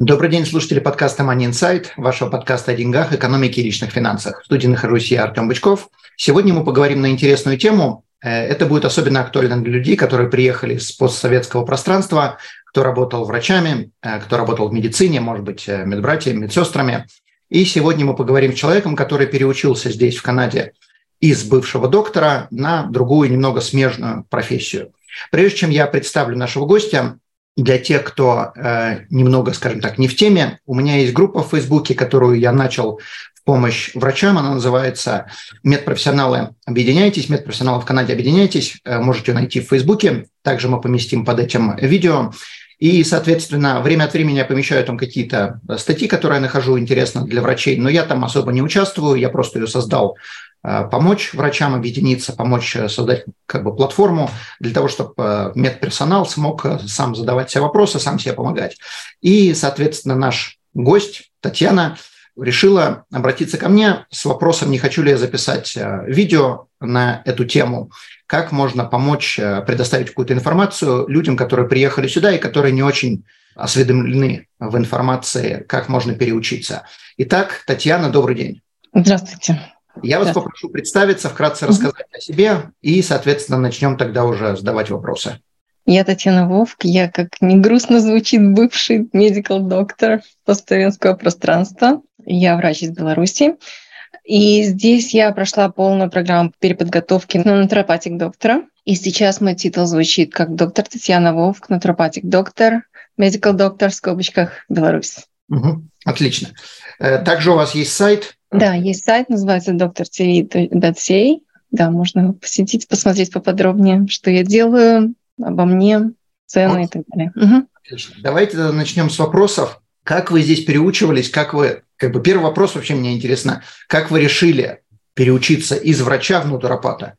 Добрый день, слушатели подкаста Money Insight, вашего подкаста о деньгах, экономике и личных финансах. В студии нахожусь я, Артем Бычков. Сегодня мы поговорим на интересную тему. Э, это будет особенно актуально для людей, которые приехали с постсоветского пространства, кто работал врачами, э, кто работал в медицине, может быть, э, медбратьями, медсестрами. И сегодня мы поговорим с человеком, который переучился здесь, в Канаде, из бывшего доктора на другую, немного смежную профессию. Прежде чем я представлю нашего гостя, для тех, кто э, немного, скажем так, не в теме, у меня есть группа в Фейсбуке, которую я начал в помощь врачам. Она называется «Медпрофессионалы объединяйтесь», «Медпрофессионалы в Канаде объединяйтесь». Э, можете найти в Фейсбуке. Также мы поместим под этим видео. И, соответственно, время от времени я помещаю там какие-то статьи, которые я нахожу интересно для врачей, но я там особо не участвую, я просто ее создал Э, помочь врачам объединиться, помочь э, создать как бы платформу для того, чтобы э, медперсонал смог сам задавать себе вопросы, сам себе помогать. И, соответственно, наш гость Татьяна решила обратиться ко мне с вопросом, не хочу ли я записать видео на эту тему, как можно помочь предоставить какую-то информацию людям, которые приехали сюда и которые не очень осведомлены в информации, как можно переучиться. Итак, Татьяна, добрый день. Здравствуйте. Я вас да. попрошу представиться, вкратце рассказать mm-hmm. о себе, и, соответственно, начнем тогда уже задавать вопросы. Я Татьяна Вовк, я, как не грустно звучит, бывший медикал доктор постсоветского пространства. Я врач из Беларуси. И здесь я прошла полную программу переподготовки на натуропатик доктора. И сейчас мой титул звучит как доктор Татьяна Вовк, натуропатик доктор, медикал доктор в скобочках Беларусь. Угу. Отлично. Э, также у вас есть сайт да, есть сайт, называется doctor.tv.ca. Да, можно посетить, посмотреть поподробнее, что я делаю, обо мне, цены вот. и так далее. Угу. Давайте начнем с вопросов. Как вы здесь переучивались? Как вы, как бы первый вопрос вообще мне интересно, как вы решили переучиться из врача в натуропата?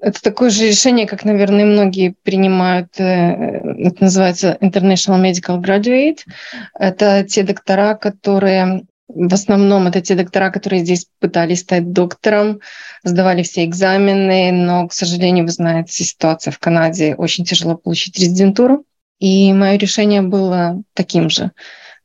Это такое же решение, как, наверное, многие принимают. Э, это называется International Medical Graduate. Это те доктора, которые в основном это те доктора, которые здесь пытались стать доктором, сдавали все экзамены, но, к сожалению, вы знаете, ситуация в Канаде, очень тяжело получить резидентуру. И мое решение было таким же.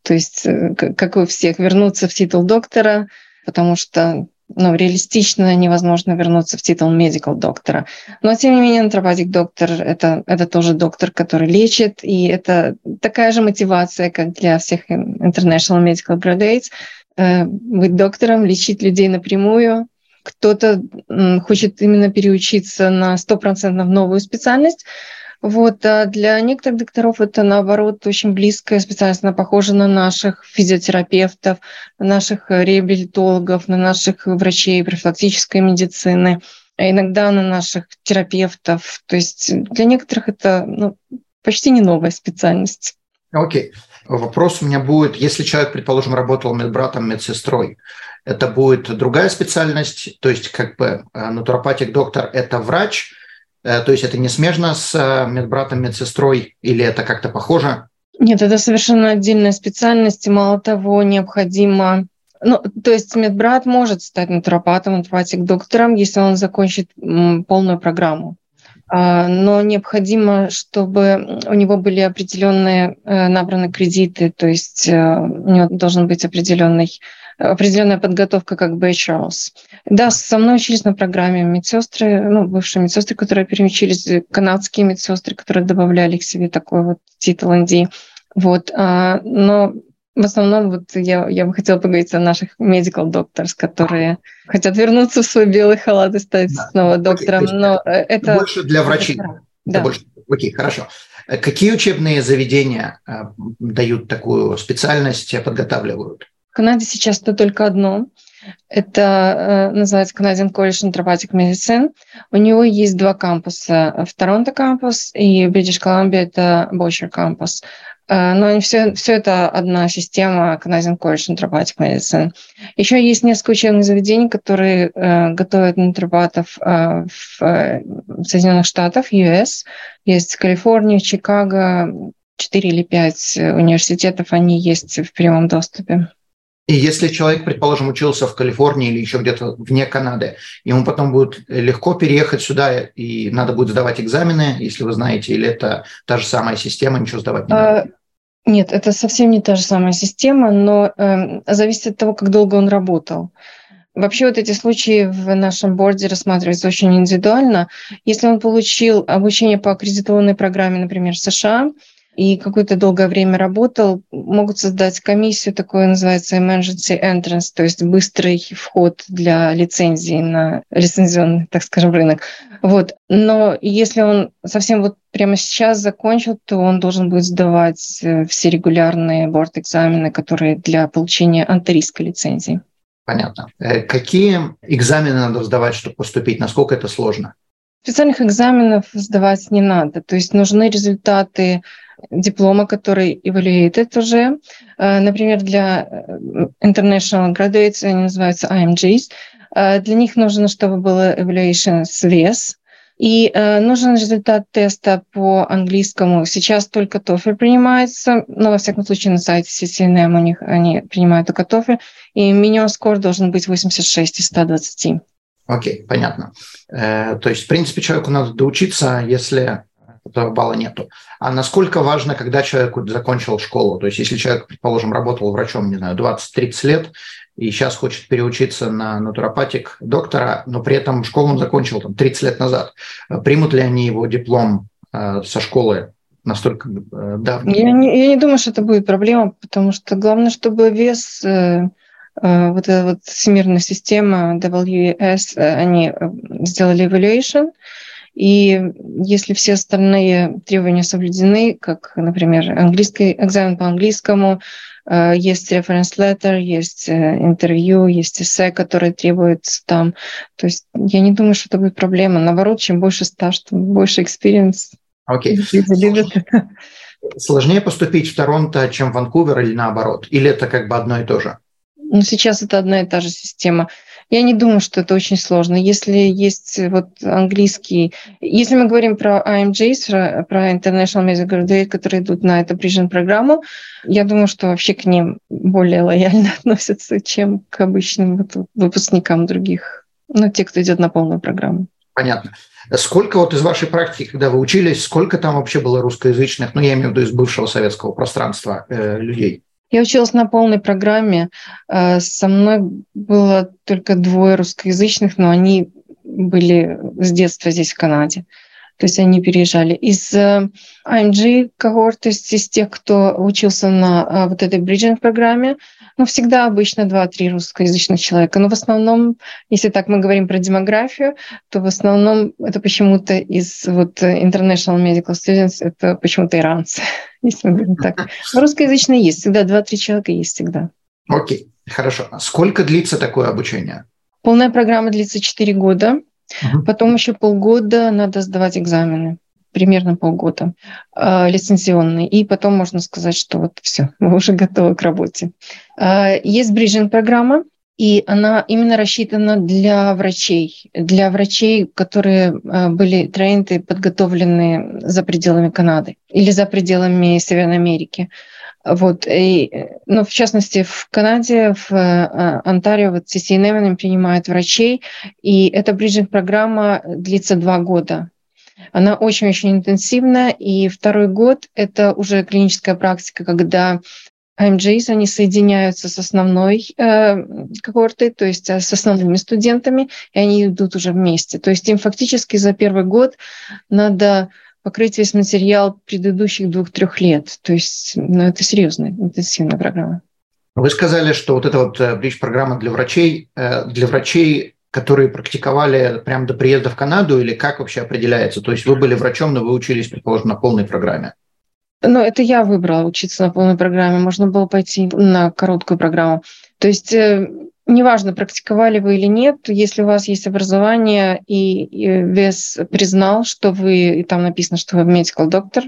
То есть, э, как у всех, вернуться в титул доктора, потому что ну, реалистично невозможно вернуться в титул medical доктора. Но, тем не менее, натуропатик доктор это, это тоже доктор, который лечит, и это такая же мотивация, как для всех international medical graduates, э, быть доктором, лечить людей напрямую. Кто-то хочет именно переучиться на 100% в новую специальность, вот, а для некоторых докторов это, наоборот, очень близкая специальность. Она похожа на наших физиотерапевтов, на наших реабилитологов, на наших врачей профилактической медицины, а иногда на наших терапевтов. То есть для некоторых это ну, почти не новая специальность. Окей. Okay. Вопрос у меня будет, если человек, предположим, работал медбратом, медсестрой, это будет другая специальность, то есть как бы э, натуропатик, доктор – это врач, Э, то есть это не смежно с э, медбратом, медсестрой или это как-то похоже? Нет, это совершенно отдельная специальность. И мало того, необходимо ну, то есть медбрат может стать натуропатом, натуропатик доктором, если он закончит полную программу. А, но необходимо, чтобы у него были определенные э, набраны кредиты, то есть у него должен быть определенный определенная подготовка как bachelor's. Да, со мной учились на программе медсестры, ну, бывшие медсестры, которые переучились, канадские медсестры, которые добавляли к себе такой вот титул ND. Вот, а, но в основном вот я, я бы хотела поговорить о наших medical doctors, которые хотят вернуться в свой белый халат и стать да. снова доктором, Окей, но это... Больше для врачей. Это, да. больше. Окей, хорошо. Какие учебные заведения дают такую специальность, подготавливают? Канаде сейчас это только одно. Это э, называется Canadian College Naturopathic Medicine. У него есть два кампуса. В Торонто кампус и British Columbia это Бочер кампус. Э, но все, все это одна система Canadian College Naturopathic Medicine. Еще есть несколько учебных заведений, которые э, готовят натуропатов э, в, Соединенных Штатах, US. Есть Калифорния, Чикаго, 4 или 5 университетов, они есть в прямом доступе. И если человек, предположим, учился в Калифорнии или еще где-то вне Канады, ему потом будет легко переехать сюда, и надо будет сдавать экзамены, если вы знаете, или это та же самая система, ничего сдавать не надо? А, нет, это совсем не та же самая система, но э, зависит от того, как долго он работал. Вообще вот эти случаи в нашем борде рассматриваются очень индивидуально. Если он получил обучение по аккредитованной программе, например, в США, и какое-то долгое время работал, могут создать комиссию, такое называется emergency entrance, то есть быстрый вход для лицензии на лицензионный, так скажем, рынок. Вот. Но если он совсем вот прямо сейчас закончил, то он должен будет сдавать э, все регулярные борт-экзамены, которые для получения антирийской лицензии. Понятно. Э, какие экзамены надо сдавать, чтобы поступить? Насколько это сложно? Специальных экзаменов сдавать не надо. То есть нужны результаты диплома, который evaluated уже. Э, например, для э, International Graduates они называются IMGs. Э, для них нужно, чтобы было evaluation с VS, и э, нужен результат теста по английскому. Сейчас только TOEFL принимается, но, во всяком случае, на сайте CCNM у них они принимают только TOEFL, и минимум скор должен быть 86 из 120. Окей, okay, понятно. Э, то есть, в принципе, человеку надо доучиться, если этого балла нету. А насколько важно, когда человек закончил школу? То есть если человек, предположим, работал врачом, не знаю, 20-30 лет, и сейчас хочет переучиться на натуропатик доктора, но при этом школу он закончил там, 30 лет назад, примут ли они его диплом э, со школы настолько э, давний? Я не, я не думаю, что это будет проблема, потому что главное, чтобы вес э, э, вот эта вот всемирная система WES, э, они э, сделали evaluation, и если все остальные требования соблюдены, как, например, английский экзамен по английскому, э, есть reference letter, есть э, интервью, есть эссе, которые требуются там. То есть я не думаю, что это будет проблема. Наоборот, чем больше стаж, тем больше experience. Окей. Okay. Сложнее поступить в Торонто, чем в Ванкувер или наоборот? Или это как бы одно и то же? Ну, сейчас это одна и та же система. Я не думаю, что это очень сложно. Если есть вот английский... Если мы говорим про IMGs, про International Music Graduate, которые идут на эту Bridging программу, я думаю, что вообще к ним более лояльно относятся, чем к обычным выпускникам других. Ну, те, кто идет на полную программу. Понятно. Сколько вот из вашей практики, когда вы учились, сколько там вообще было русскоязычных, ну, я имею в виду из бывшего советского пространства э, людей? Я училась на полной программе. Э, со мной было только двое русскоязычных, но они были с детства здесь, в Канаде. То есть они переезжали. Из IMG э, когорт, то есть из тех, кто учился на э, вот этой бриджинг программе, ну, всегда обычно 2-3 русскоязычных человека. Но в основном, если так мы говорим про демографию, то в основном это почему-то из вот International Medical Students, это почему-то иранцы, если мы говорим так. Русскоязычные есть, всегда 2-3 человека есть всегда. Окей, хорошо. А сколько длится такое обучение? Полная программа длится 4 года. Угу. Потом еще полгода надо сдавать экзамены примерно полгода э, лицензионный, и потом можно сказать, что вот все, мы уже готовы к работе. Э, есть бриджинг-программа, и она именно рассчитана для врачей, для врачей, которые э, были трейнты, подготовлены за пределами Канады или за пределами Северной Америки. Вот. И, ну, в частности, в Канаде, в э, Онтарио, вот CCNM принимают врачей, и эта бриджинг-программа длится два года. Она очень-очень интенсивная, и второй год – это уже клиническая практика, когда IMJs, они соединяются с основной э, когортой, то есть э, с основными студентами, и они идут уже вместе. То есть им фактически за первый год надо покрыть весь материал предыдущих двух-трех лет. То есть ну, это серьезная, интенсивная программа. Вы сказали, что вот эта вот бридж-программа э, для врачей, э, для врачей которые практиковали прямо до приезда в Канаду, или как вообще определяется? То есть вы были врачом, но вы учились, предположим, на полной программе? Ну, это я выбрала учиться на полной программе. Можно было пойти на короткую программу. То есть э, неважно, практиковали вы или нет, если у вас есть образование и, ВЕС признал, что вы, и там написано, что вы medical доктор,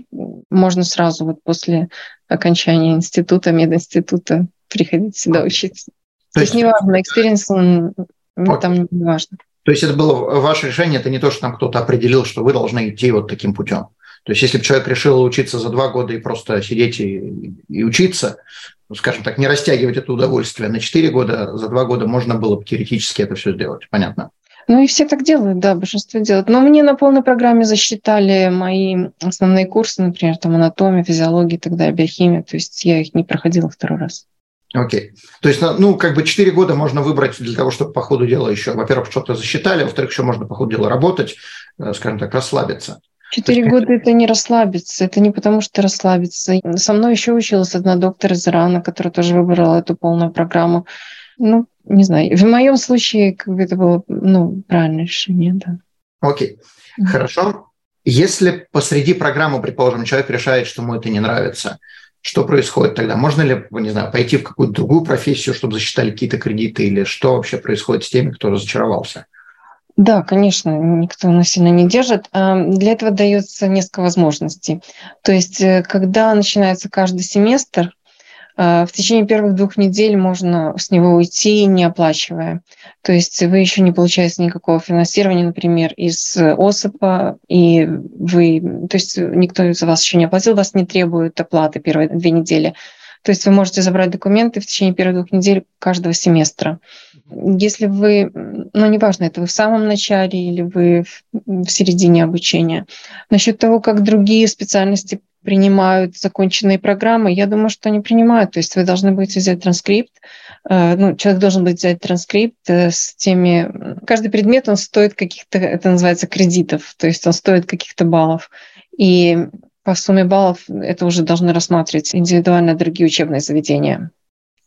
можно сразу вот после окончания института, мединститута приходить сюда учиться. То, То есть, есть неважно, experience он, там не важно. То есть это было ваше решение, это не то, что там кто-то определил, что вы должны идти вот таким путем. То есть если бы человек решил учиться за два года и просто сидеть и, и учиться, ну, скажем так, не растягивать это удовольствие на четыре года, за два года можно было бы теоретически это все сделать. Понятно? Ну и все так делают, да, большинство делают. Но мне на полной программе засчитали мои основные курсы, например, там анатомия, физиология и так далее, биохимия. То есть я их не проходила второй раз. Окей. Okay. То есть, ну, как бы 4 года можно выбрать для того, чтобы по ходу дела еще, во-первых, что-то засчитали, во-вторых, еще можно по ходу дела работать, э, скажем так, расслабиться. Четыре года это не расслабиться, это не потому что расслабиться. Со мной еще училась одна доктор из Ирана, которая тоже выбрала эту полную программу. Ну, не знаю. В моем случае как бы это было ну, правильное решение, да. Окей, okay. хорошо. Если посреди программы, предположим, человек решает, что ему это не нравится, что происходит тогда? Можно ли, не знаю, пойти в какую-то другую профессию, чтобы засчитали какие-то кредиты, или что вообще происходит с теми, кто разочаровался? Да, конечно, никто насильно не держит. А, для этого дается несколько возможностей. То есть, э, когда начинается каждый семестр, а, в течение первых двух недель можно с него уйти, не оплачивая. То есть вы еще не получаете никакого финансирования, например, из ОСАПа, и вы, то есть никто за вас еще не оплатил, вас не требует оплаты первые две недели. То есть вы можете забрать документы в течение первых двух недель каждого семестра. Если вы, ну, неважно, это вы в самом начале или вы в середине обучения. Насчет того, как другие специальности принимают законченные программы, я думаю, что они принимают. То есть вы должны будете взять транскрипт, э, ну, человек должен быть взять транскрипт э, с теми... Каждый предмет, он стоит каких-то, это называется кредитов, то есть он стоит каких-то баллов. И по сумме баллов это уже должны рассматривать индивидуально другие учебные заведения.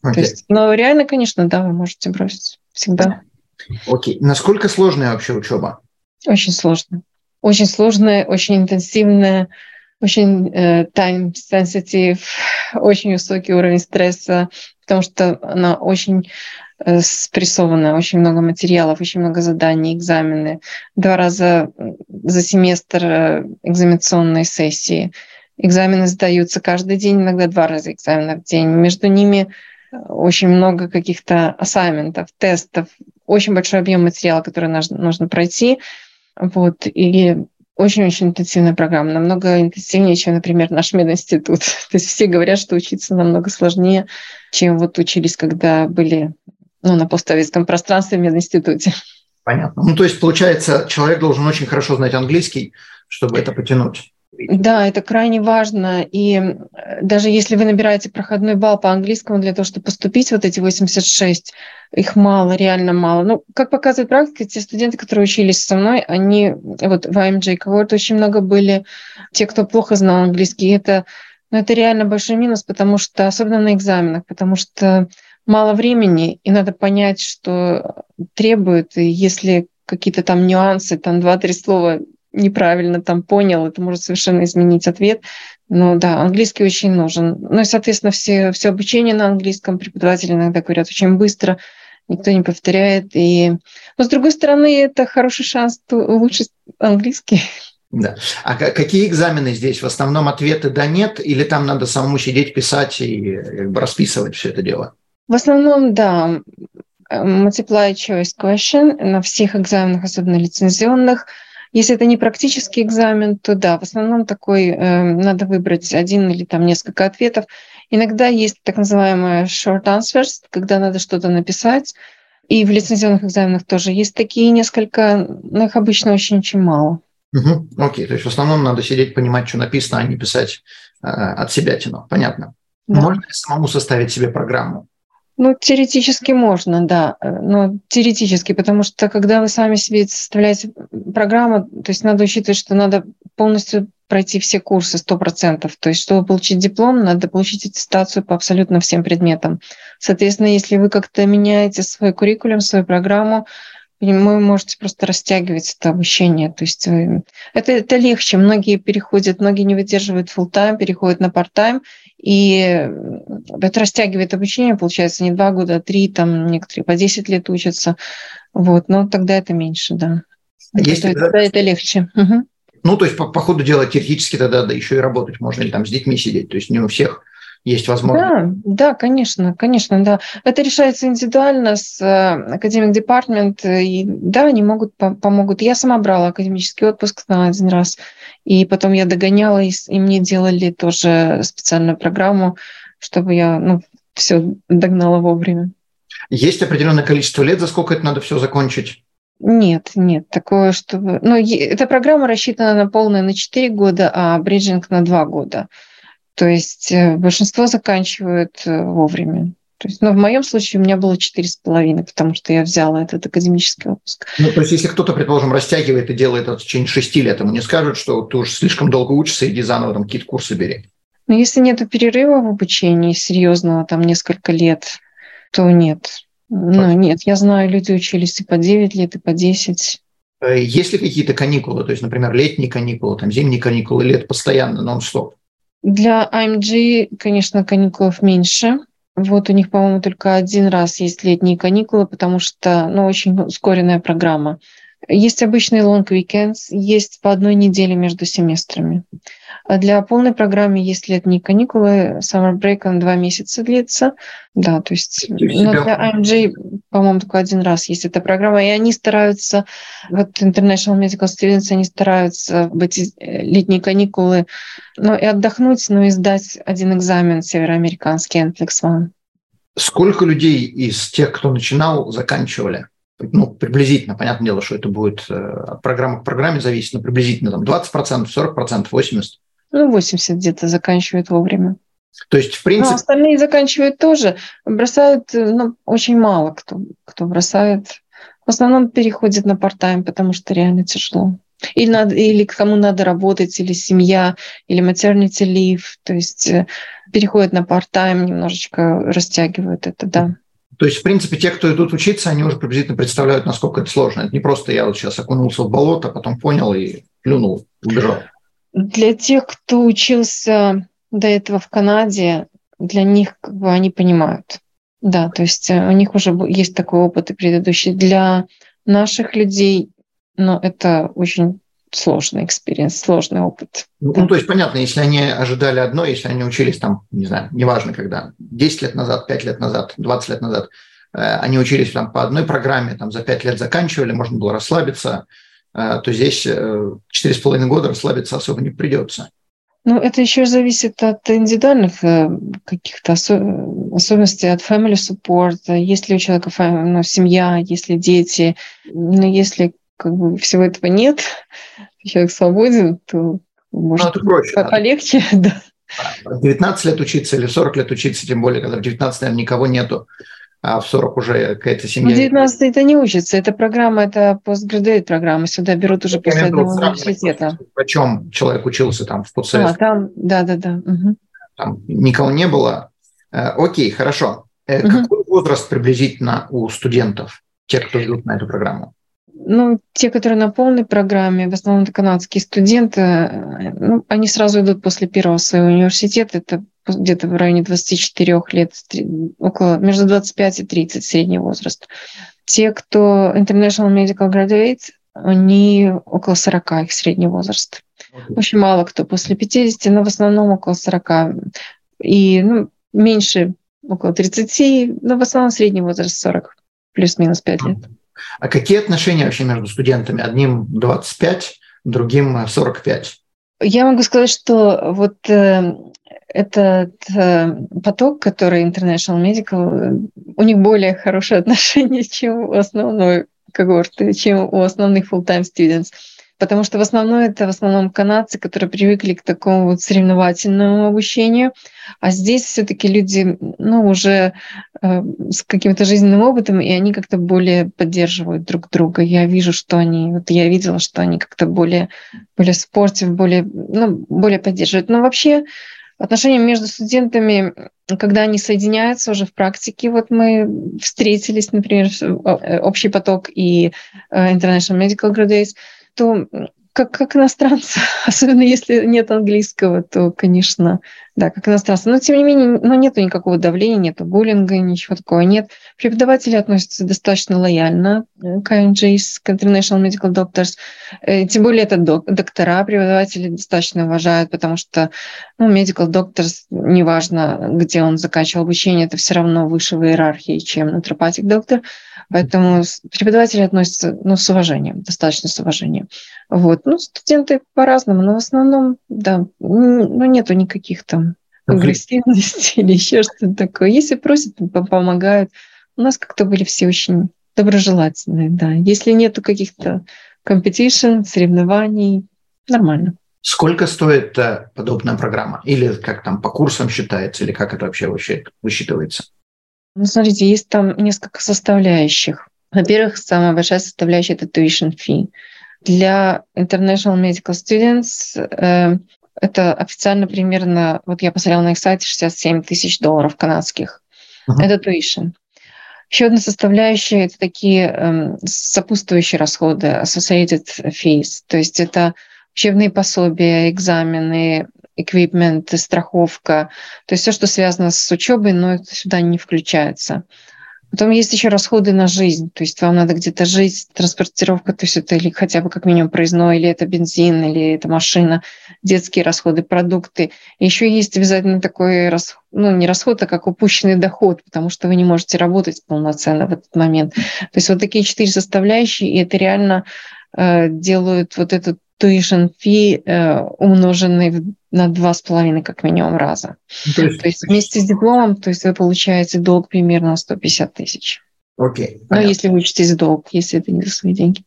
Okay. То есть, но реально, конечно, да, вы можете бросить всегда. Окей. Okay. Насколько сложная вообще учеба? Очень сложно. Очень сложная, очень интенсивная, очень э, time sensitive, очень высокий уровень стресса, потому что она очень спрессовано, очень много материалов, очень много заданий, экзамены, два раза за семестр э, экзаменационной сессии. Экзамены сдаются каждый день, иногда два раза экзамена в день. Между ними э, очень много каких-то ассайментов, тестов, очень большой объем материала, который нужно пройти. Вот. И очень-очень интенсивная программа, намного интенсивнее, чем, например, наш мединститут. То есть все говорят, что учиться намного сложнее, чем вот учились, когда были ну, на постсоветском пространстве в мединституте. Понятно. Ну, то есть, получается, человек должен очень хорошо знать английский, чтобы это потянуть. Да, это крайне важно. И э, даже если вы набираете проходной балл по английскому для того, чтобы поступить, вот эти 86, их мало, реально мало. Ну, как показывает практика, те студенты, которые учились со мной, они вот в IMJ Cohort очень много были, те, кто плохо знал английский, это, ну, это реально большой минус, потому что, особенно на экзаменах, потому что мало времени, и надо понять, что требует, и если какие-то там нюансы, там два-три слова неправильно там понял, это может совершенно изменить ответ. Но да, английский очень нужен. Ну и, соответственно, все, все обучение на английском преподаватели иногда говорят очень быстро, никто не повторяет. И... Но, с другой стороны, это хороший шанс улучшить английский. Да. А какие экзамены здесь? В основном ответы да, нет, или там надо самому сидеть, писать и бы расписывать все это дело? В основном, да, multiply choice question на всех экзаменах, особенно лицензионных. Если это не практический экзамен, то да, в основном такой э, надо выбрать один или там несколько ответов. Иногда есть так называемые short answers, когда надо что-то написать. И в лицензионных экзаменах тоже есть такие несколько, но их обычно очень-очень мало. Угу, окей, то есть в основном надо сидеть, понимать, что написано, а не писать э, от себя тяну. Понятно. Да. Можно ли самому составить себе программу? Ну, теоретически можно, да. Э, но теоретически, потому что когда вы сами себе составляете программу, то есть надо учитывать, что надо полностью пройти все курсы 100%. То есть, чтобы получить диплом, надо получить аттестацию по абсолютно всем предметам. Соответственно, если вы как-то меняете свой куррикулум, свою программу, вы можете просто растягивать это обучение. То есть э, это, это легче. Многие переходят, многие не выдерживают full time переходят на part-time, и это растягивает обучение, получается, не два года, а три, там некоторые по 10 лет учатся. Вот, но тогда это меньше, да. Есть это, тогда это легче. Угу. Ну, то есть, по, по ходу дела, теоретически тогда да, еще и работать можно, или там с детьми сидеть. То есть не у всех есть возможность. Да, да, конечно, конечно, да. Это решается индивидуально с академик э, департмент, и да, они могут помогут. Я сама брала академический отпуск на один раз, и потом я догоняла, и, и мне делали тоже специальную программу, чтобы я ну, все догнала вовремя. Есть определенное количество лет, за сколько это надо все закончить? Нет, нет, такое, чтобы... Ну, эта программа рассчитана на полное на 4 года, а бриджинг на 2 года. То есть э, большинство заканчивают э, вовремя. То есть, ну, в моем случае у меня было четыре с половиной, потому что я взяла этот академический отпуск. Ну, то есть, если кто-то, предположим, растягивает и делает это в течение шести лет, ему не скажут, что ты уже слишком долго учишься, иди заново там какие-то курсы бери. Но если нет перерыва в обучении серьезного, там несколько лет, то нет. Ну, нет, я знаю, люди учились и по 9 лет, и по 10. Э, есть ли какие-то каникулы, то есть, например, летние каникулы, там, зимние каникулы, лет постоянно, нон-стоп? Для AMG, конечно, каникулов меньше. Вот у них, по-моему, только один раз есть летние каникулы, потому что, ну, очень ускоренная программа. Есть обычный long weekends, есть по одной неделе между семестрами. А для полной программы есть летние каникулы, summer break он два месяца длится. Да, то есть но для IMG, по-моему, только один раз есть эта программа, и они стараются, вот International Medical Students, они стараются в эти э, летние каникулы, ну и отдохнуть, но и сдать один экзамен североамериканский NCLEX One. Сколько людей из тех, кто начинал, заканчивали? ну, приблизительно, понятное дело, что это будет э, от программы к программе зависеть, но приблизительно там 20%, 40%, 80%. Ну, 80 где-то заканчивают вовремя. То есть, в принципе... Ну, остальные заканчивают тоже. Бросают, э, ну, очень мало кто, кто бросает. В основном переходит на парт-тайм, потому что реально тяжело. Или, надо, или кому надо работать, или семья, или maternity leave. То есть э, переходят на парт-тайм, немножечко растягивают это, да. То есть, в принципе, те, кто идут учиться, они уже приблизительно представляют, насколько это сложно. Это не просто я вот сейчас окунулся в болото, потом понял и плюнул, убежал. Для тех, кто учился до этого в Канаде, для них как бы они понимают. Да, то есть э, у них уже есть такой опыт и предыдущий. Для наших людей, ну, это очень сложный experience, сложный опыт. Ну, да. ну, то есть, понятно, если они ожидали одно, если они учились там, не знаю, неважно когда, 10 лет назад, 5 лет назад, 20 лет назад, э, они учились там по одной программе, там за 5 лет заканчивали, можно было расслабиться, то здесь э, четыре с половиной года расслабиться особо не придется. Ну, это еще зависит от индивидуальных каких-то особенностей, от family support. Если у человека ну, семья, если дети, ну, если как бы всего этого нет, человек свободен, то может ну, проще, полегче. Да. 19 лет учиться или 40 лет учиться, тем более, когда в 19, наверное, никого нету, а в 40 уже какая-то семья. В 19 это не учится, это программа, это постградуэйт программа, сюда берут уже после одного университета. О чем человек учился там в подсоветском? А, там, да-да-да. Угу. Там никого не было. Э, окей, хорошо. Угу. Какой возраст приблизительно у студентов, те, кто идут на эту программу? Ну, те, которые на полной программе, в основном это канадские студенты, ну, они сразу идут после первого своего университета, это где-то в районе 24 лет, около, между 25 и 30 средний возраст. Те, кто International Medical Graduate, они около 40, их средний возраст. Очень мало кто после 50, но в основном около 40. И ну, меньше около 30, но в основном средний возраст 40, плюс-минус 5 лет. А какие отношения вообще между студентами? Одним 25, другим 45? Я могу сказать, что вот э, этот э, поток, который International Medical, у них более хорошие отношения, чем у основной когорты, чем у основных full-time students потому что в основном это в основном канадцы, которые привыкли к такому вот соревновательному обучению, а здесь все-таки люди, ну, уже э, с каким-то жизненным опытом, и они как-то более поддерживают друг друга. Я вижу, что они, вот я видела, что они как-то более, более спортив, более, ну, более поддерживают. Но вообще Отношения между студентами, когда они соединяются уже в практике, вот мы встретились, например, э, общий поток и э, International Medical Graduates, то как, как иностранцы, особенно если нет английского, то, конечно, да, как иностранцы. Но, тем не менее, ну, нету никакого давления, нету буллинга, ничего такого нет. Преподаватели относятся достаточно лояльно к IMGs, к International Medical Doctors. Э, тем более это док- доктора, преподаватели достаточно уважают, потому что ну, Medical Doctors, неважно, где он заканчивал обучение, это все равно выше в иерархии, чем натропатик доктор. Поэтому преподаватели относятся ну, с уважением, достаточно с уважением. Вот. Ну, студенты по-разному, но в основном, да, ну, нету никаких там агрессивности или еще что-то такое. Если просят, помогают. У нас как-то были все очень доброжелательные, да. Если нету каких-то competition, соревнований, нормально. Сколько стоит э, подобная программа? Или как там по курсам считается, или как это вообще высчитывается? Ну, смотрите, есть там несколько составляющих. Во-первых, самая большая составляющая – это tuition fee. Для International Medical Students э, это официально примерно, вот я посмотрела на их сайте, 67 тысяч долларов канадских. Uh-huh. Это tuition. Еще одна составляющая – это такие э, сопутствующие расходы, associated fees. То есть это учебные пособия, экзамены, эквипмент, страховка, то есть все, что связано с учебой, но это сюда не включается. Потом есть еще расходы на жизнь, то есть вам надо где-то жить, транспортировка, то есть это или хотя бы как минимум проездной, или это бензин, или это машина, детские расходы, продукты. Еще есть обязательно такой расход, ну не расход, а как упущенный доход, потому что вы не можете работать полноценно в этот момент. То есть вот такие четыре составляющие, и это реально э, делают вот этот tuition fee э, умноженный на два с половиной как минимум раза. Ну, то есть, то есть вместе с дипломом, то есть вы получаете долг примерно 150 тысяч. Окей. Okay, ну, если вы учитесь долг, если это не за свои деньги.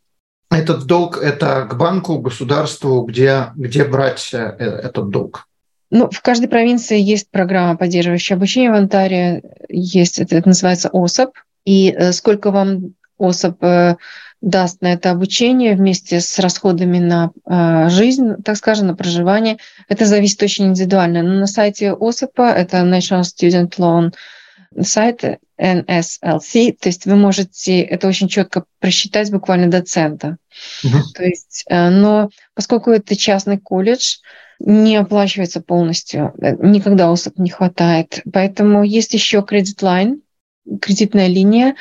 Этот долг – это к банку, государству, где, где брать э, этот долг? Ну, в каждой провинции есть программа, поддерживающая обучение. В Онтарио есть, это, это называется ОСАП. И э, сколько вам ОСАП даст на это обучение вместе с расходами на э, жизнь, так скажем, на проживание. Это зависит очень индивидуально. Но на сайте ОСАПа, это National Student Loan сайт NSLC, то есть вы можете это очень четко просчитать буквально до цента. Uh-huh. То есть, э, но поскольку это частный колледж, не оплачивается полностью, э, никогда OSAP не хватает. Поэтому есть еще credit line, кредитная линия,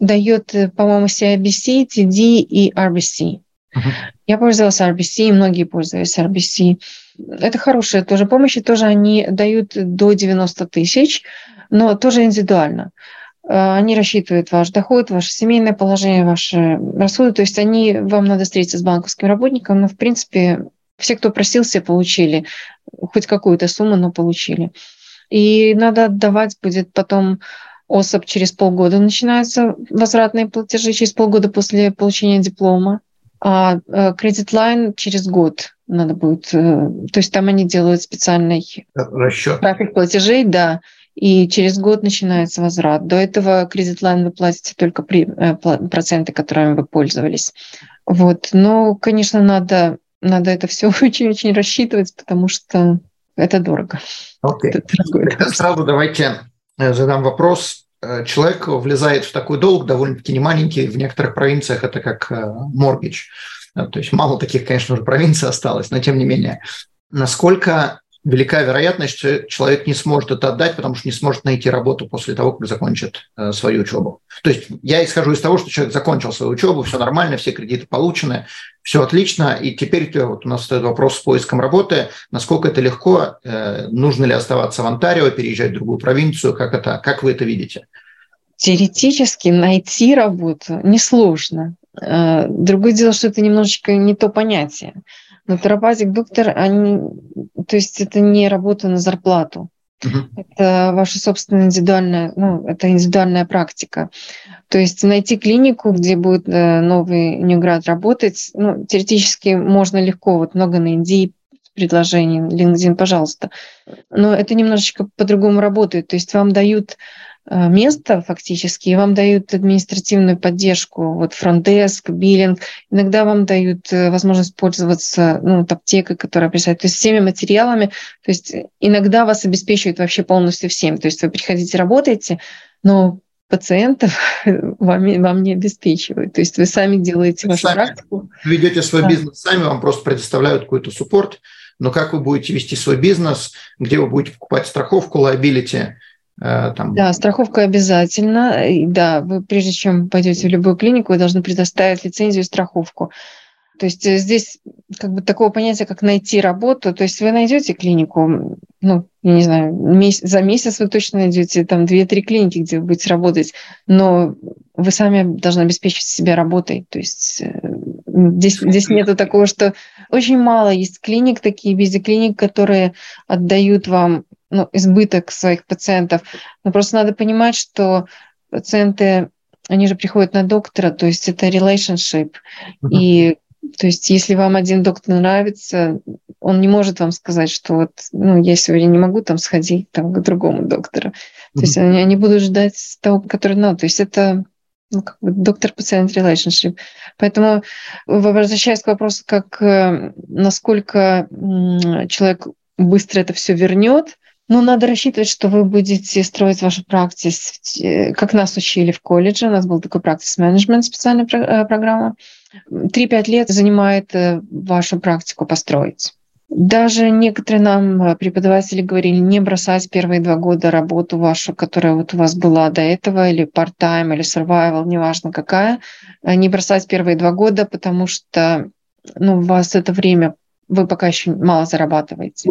дает, э, по-моему, CIBC, TD и RBC. Uh-huh. Я пользовалась RBC, и многие пользовались RBC. Это хорошая тоже помощь, и тоже они дают до 90 тысяч, но тоже индивидуально. Э, они рассчитывают ваш доход, ваше семейное положение, ваши расходы. То есть они, вам надо встретиться с банковским работником, но, в принципе, все, кто просился, получили хоть какую-то сумму, но получили. И надо отдавать будет потом OSAP через полгода начинаются возвратные платежи, через полгода после получения диплома, а credit line через год надо будет. Э, то есть там они делают специальный расчет график платежей, да, и через год начинается возврат. До этого credit line вы платите только при, э, проценты, которыми вы пользовались. Вот. Но, конечно, надо, надо это все очень-очень рассчитывать, потому что это дорого. Okay. Это сразу давайте Э, задам вопрос. Э, человек влезает в такой долг, довольно-таки немаленький, в некоторых провинциях это как моргич. Э, то есть мало таких, конечно, уже провинций осталось, но тем не менее. Насколько велика вероятность, что человек не сможет это отдать, потому что не сможет найти работу после того, как закончит э, свою учебу. То есть я исхожу из того, что человек закончил свою учебу, все нормально, все кредиты получены, все отлично, и теперь вот у нас стоит вопрос с поиском работы, насколько это легко, э, нужно ли оставаться в Онтарио, переезжать в другую провинцию, как, это, как вы это видите? Теоретически найти работу несложно. Э, другое дело, что это немножечко не то понятие. Натуропатик, доктор, они, то есть это не работа на зарплату. Uh-huh. Это ваша собственная индивидуальная, ну, это индивидуальная практика. То есть найти клинику, где будет э, новый неоград работать, ну, теоретически можно легко, вот много на Индии предложений, LinkedIn, пожалуйста. Но это немножечко по-другому работает. То есть вам дают место фактически, и вам дают административную поддержку, вот фронтдеск, биллинг. Иногда вам дают э, возможность пользоваться ну, аптекой, которая представляет, то есть всеми материалами. То есть иногда вас обеспечивают вообще полностью всем. То есть вы приходите, работаете, но пациентов вам, вам не обеспечивают. То есть вы сами делаете вы вашу сами практику. Ведете свой да. бизнес сами, вам просто предоставляют какой-то support, но как вы будете вести свой бизнес, где вы будете покупать страховку, liability, Э, там... Да, страховка обязательно. Да, вы прежде чем пойдете в любую клинику, вы должны предоставить лицензию и страховку. То есть э, здесь как бы такого понятия, как найти работу. То есть вы найдете клинику, ну, я не знаю, месяц, за месяц вы точно найдете там 2-3 клиники, где вы будете работать, но вы сами должны обеспечить себя работой. То есть э, здесь, здесь нету такого, что очень мало есть клиник, такие бизи-клиник, которые отдают вам ну, избыток своих пациентов. Но просто надо понимать, что пациенты, они же приходят на доктора, то есть это relationship. Uh-huh. И то есть если вам один доктор нравится, он не может вам сказать, что вот, ну, я сегодня не могу там сходить там, к другому доктору. Uh-huh. То есть они, они будут ждать того, который надо. То есть это ну, как бы доктор-пациент relationship. Поэтому, возвращаясь к вопросу, как э, насколько человек быстро это все вернет, ну, надо рассчитывать, что вы будете строить вашу практис, э, как нас учили в колледже. У нас был такой практис менеджмент специальная э, программа. 3-5 лет занимает э, вашу практику построить. Даже некоторые нам преподаватели говорили не бросать первые два года работу вашу, которая вот у вас была до этого, или part-time, или survival, неважно какая, не бросать первые два года, потому что ну, у вас это время вы пока еще мало зарабатываете.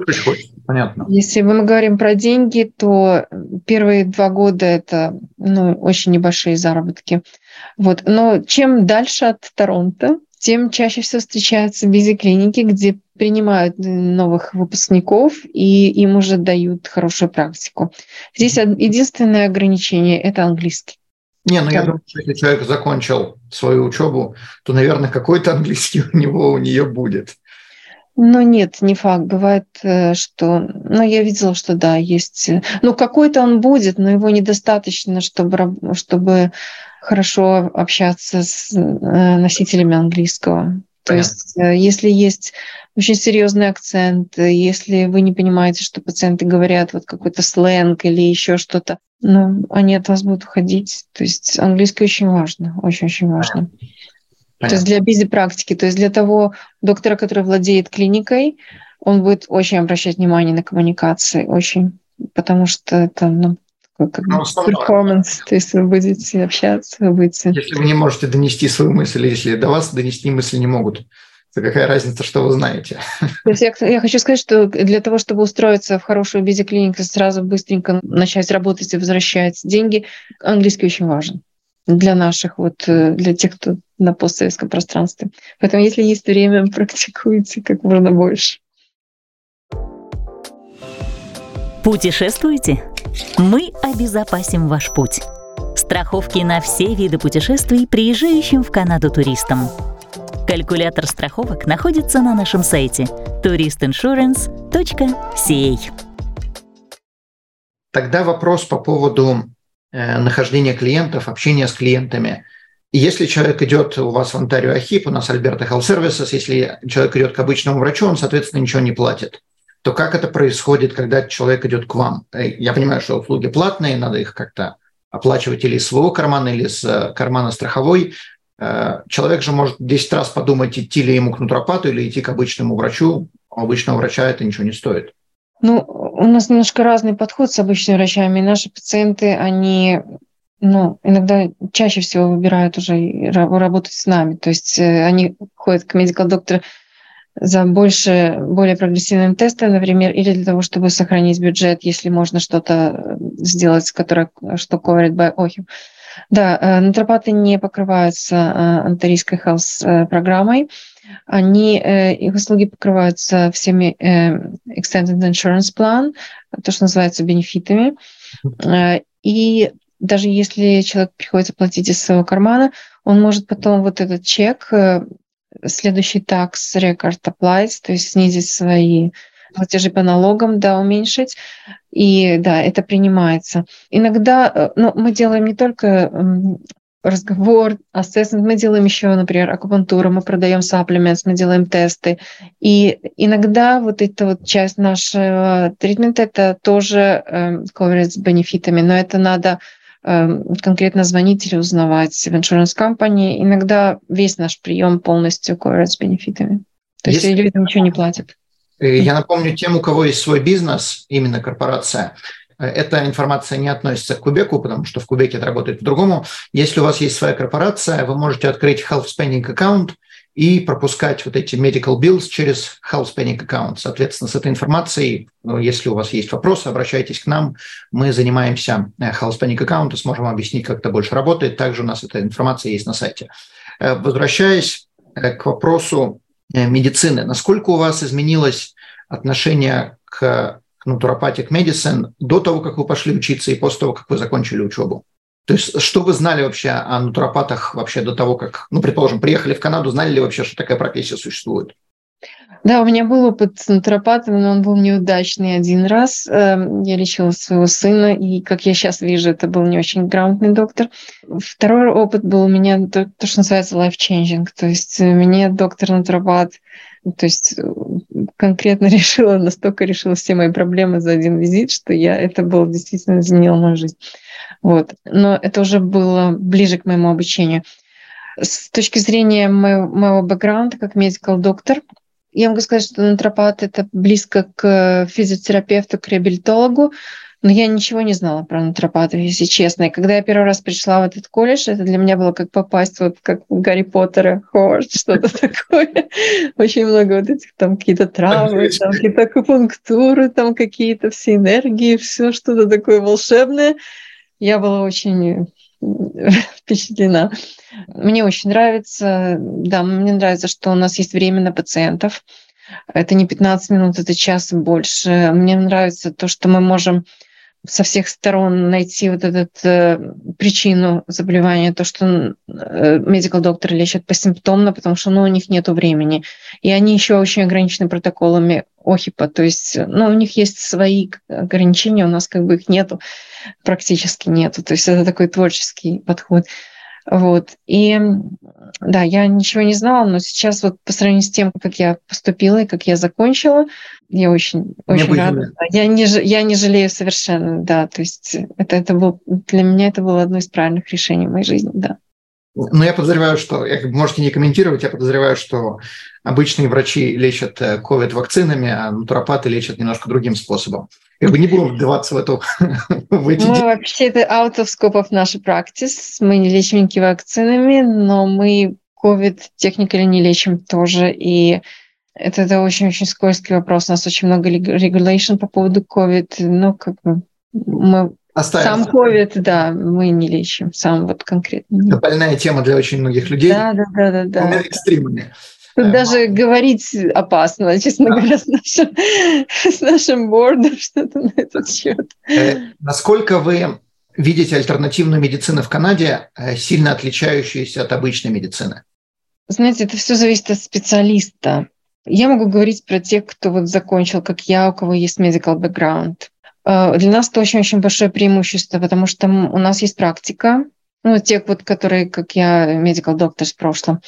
Понятно. Если мы говорим про деньги, то первые два года это ну, очень небольшие заработки. Вот. Но чем дальше от Торонто, тем чаще всего встречаются бизи-клиники, где принимают новых выпускников и им уже дают хорошую практику. Здесь единственное ограничение – это английский. Не, ну я думаю, что если человек закончил свою учебу, то, наверное, какой-то английский у него, у нее будет. Ну нет, не факт. Бывает, э, что... Ну, я видела, что да, есть... Э, ну, какой-то он будет, но его недостаточно, чтобы, чтобы хорошо общаться с э, носителями английского. То есть, если есть очень серьезный акцент, если вы не понимаете, что пациенты говорят вот какой-то сленг или еще что-то, ну, они от вас будут уходить. То есть английский очень важно, очень-очень важно. Понятно. То есть для бизи-практики, то есть для того доктора, который владеет клиникой, он будет очень обращать внимание на коммуникации, очень, потому что это ну, как ну, перформанс, то есть вы будете общаться, вы будете... Если вы не можете донести свою мысль, если до вас донести мысли не могут, то какая разница, что вы знаете? То есть я, я хочу сказать, что для того, чтобы устроиться в хорошую бизи-клинику, сразу быстренько начать работать и возвращать деньги, английский очень важен для наших, вот э, для тех, кто на постсоветском пространстве. Поэтому, если есть время, практикуйте как можно больше. Путешествуйте? Мы обезопасим ваш путь. Страховки на все виды путешествий приезжающим в Канаду туристам. Калькулятор страховок находится на нашем сайте touristinsurance.ca. Тогда вопрос по поводу Э, нахождения клиентов, общения с клиентами. Если человек идет у вас в Онтарио Ахип, у нас Альберта Health Services, если человек идет к обычному врачу, он, соответственно, ничего не платит. То как это происходит, когда человек идет к вам? Э, я понимаю, что услуги платные, надо их как-то оплачивать или из своего кармана, или с э, кармана страховой. Человек же может 10 раз подумать, идти ли ему к нутропату или идти к обычному врачу. У обычного врача это ничего не стоит. Ну, у нас немножко разный подход с обычными врачами. наши пациенты, они ну, иногда чаще всего выбирают уже работать с нами. То есть э, они ходят к медикал доктору за больше, более прогрессивным тестом, например, или для того, чтобы сохранить бюджет, если можно что-то сделать, которое, что covered by OHIM. Да, э, натропаты не покрываются э, антарийской health программой они, э, их услуги покрываются всеми э, Extended Insurance Plan, то, что называется бенефитами. Э, и даже если человек приходится платить из своего кармана, он может потом вот этот чек, следующий tax record applies, то есть снизить свои платежи по налогам, да, уменьшить. И да, это принимается. Иногда э, ну, мы делаем не только разговор, ассессмент, мы делаем еще, например, акупунктуру, мы продаем supplements, мы делаем тесты. И иногда вот эта вот часть нашего тритмента, это тоже э, с бенефитами, но это надо э, конкретно звонить или узнавать в insurance company. Иногда весь наш прием полностью coverage с бенефитами. То есть люди ничего не платят. Э, я напомню тем, у кого есть свой бизнес, именно корпорация, эта информация не относится к Кубеку, потому что в Кубеке это работает по-другому. Если у вас есть своя корпорация, вы можете открыть Health Spending аккаунт и пропускать вот эти medical bills через Health Spending аккаунт. Соответственно, с этой информацией, ну, если у вас есть вопросы, обращайтесь к нам. Мы занимаемся э, Health Spending аккаунтом, сможем объяснить, как это больше работает. Также у нас эта информация есть на сайте. Э, возвращаясь э, к вопросу медицины, насколько у вас изменилось отношение к натуропатик медицин до того, как вы пошли учиться и после того, как вы закончили учебу? То есть что вы знали вообще о натуропатах вообще до того, как, ну, предположим, приехали в Канаду, знали ли вообще, что такая профессия существует? Да, у меня был опыт с натуропатом, но он был неудачный один раз. Эм, я лечила своего сына, и, как я сейчас вижу, это был не очень грамотный доктор. Второй опыт был у меня то, то что называется life-changing. То есть мне доктор-натуропат то есть э, конкретно решила, настолько решила все мои проблемы за один визит, что я это было действительно изменило мою жизнь. Вот. Но это уже было ближе к моему обучению. С точки зрения моего, моего бэкграунда как медикал доктор, я могу сказать, что натуропат – это близко к физиотерапевту, к реабилитологу, но я ничего не знала про натуропатов, если честно. И когда я первый раз пришла в этот колледж, это для меня было как попасть вот как в Гарри Поттера, Ховард, что-то такое. Очень много вот этих там какие-то травмы, там какие-то акупунктуры, там какие-то все энергии, все что-то такое волшебное. Я была очень впечатлена. Мне очень нравится, да, мне нравится, что у нас есть время на пациентов. Это не 15 минут, это час и больше. Мне нравится то, что мы можем со всех сторон найти вот эту э, причину заболевания, то, что э, медикал докторы лечат посимптомно, потому что ну, у них нет времени. И они еще очень ограничены протоколами ОХИПа, то есть ну, у них есть свои ограничения, у нас как бы их нету, практически нету. То есть это такой творческий подход. Вот. И да, я ничего не знала, но сейчас вот по сравнению с тем, как я поступила и как я закончила, я очень, очень рада. Я не, я не жалею совершенно, да. То есть это, это был, для меня это было одно из правильных решений в моей жизни, да. Ну, я подозреваю, что, можете не комментировать, я подозреваю, что обычные врачи лечат COVID э, вакцинами, а натуропаты лечат немножко другим способом. Я бы не будем вдаваться в, эту, в эти... Мы вообще, это out of scope of нашей practice. Мы не лечим вакцинами, но мы COVID техникали не лечим тоже. И это, это очень-очень скользкий вопрос. У нас очень много regulation по поводу COVID. Ну, как бы мы Оставим. Сам COVID, да, мы не лечим, сам вот конкретно. Это больная тема для очень многих людей. Да, да, да, да. да. Экстремами. Тут э, даже говорить опасно, честно да. говоря, с нашим, с нашим бордом что-то на этот счет. Э, насколько вы видите альтернативную медицину в Канаде, э, сильно отличающуюся от обычной медицины? Знаете, это все зависит от специалиста. Я могу говорить про тех, кто вот закончил, как я, у кого есть medical background. Э, для нас это очень-очень большое преимущество, потому что у нас есть практика, ну, тех вот, которые, как я, medical doctor в прошлом.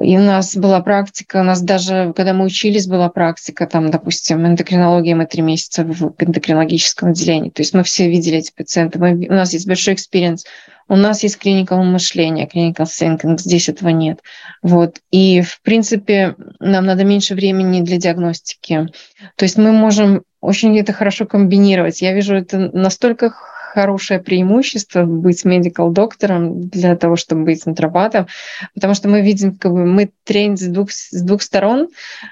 И у нас была практика, у нас даже, когда мы учились, была практика, там, допустим, эндокринология, мы три месяца в эндокринологическом отделении. То есть мы все видели эти пациенты, мы, у нас есть большой experience, у нас есть clinical мышление, clinical thinking, здесь этого нет. Вот. И, в принципе, нам надо меньше времени для диагностики. То есть мы можем очень это хорошо комбинировать. Я вижу это настолько хорошее преимущество быть медикал доктором для того, чтобы быть натуропатом, потому что мы видим, как бы мы тренинг с двух, с двух сторон,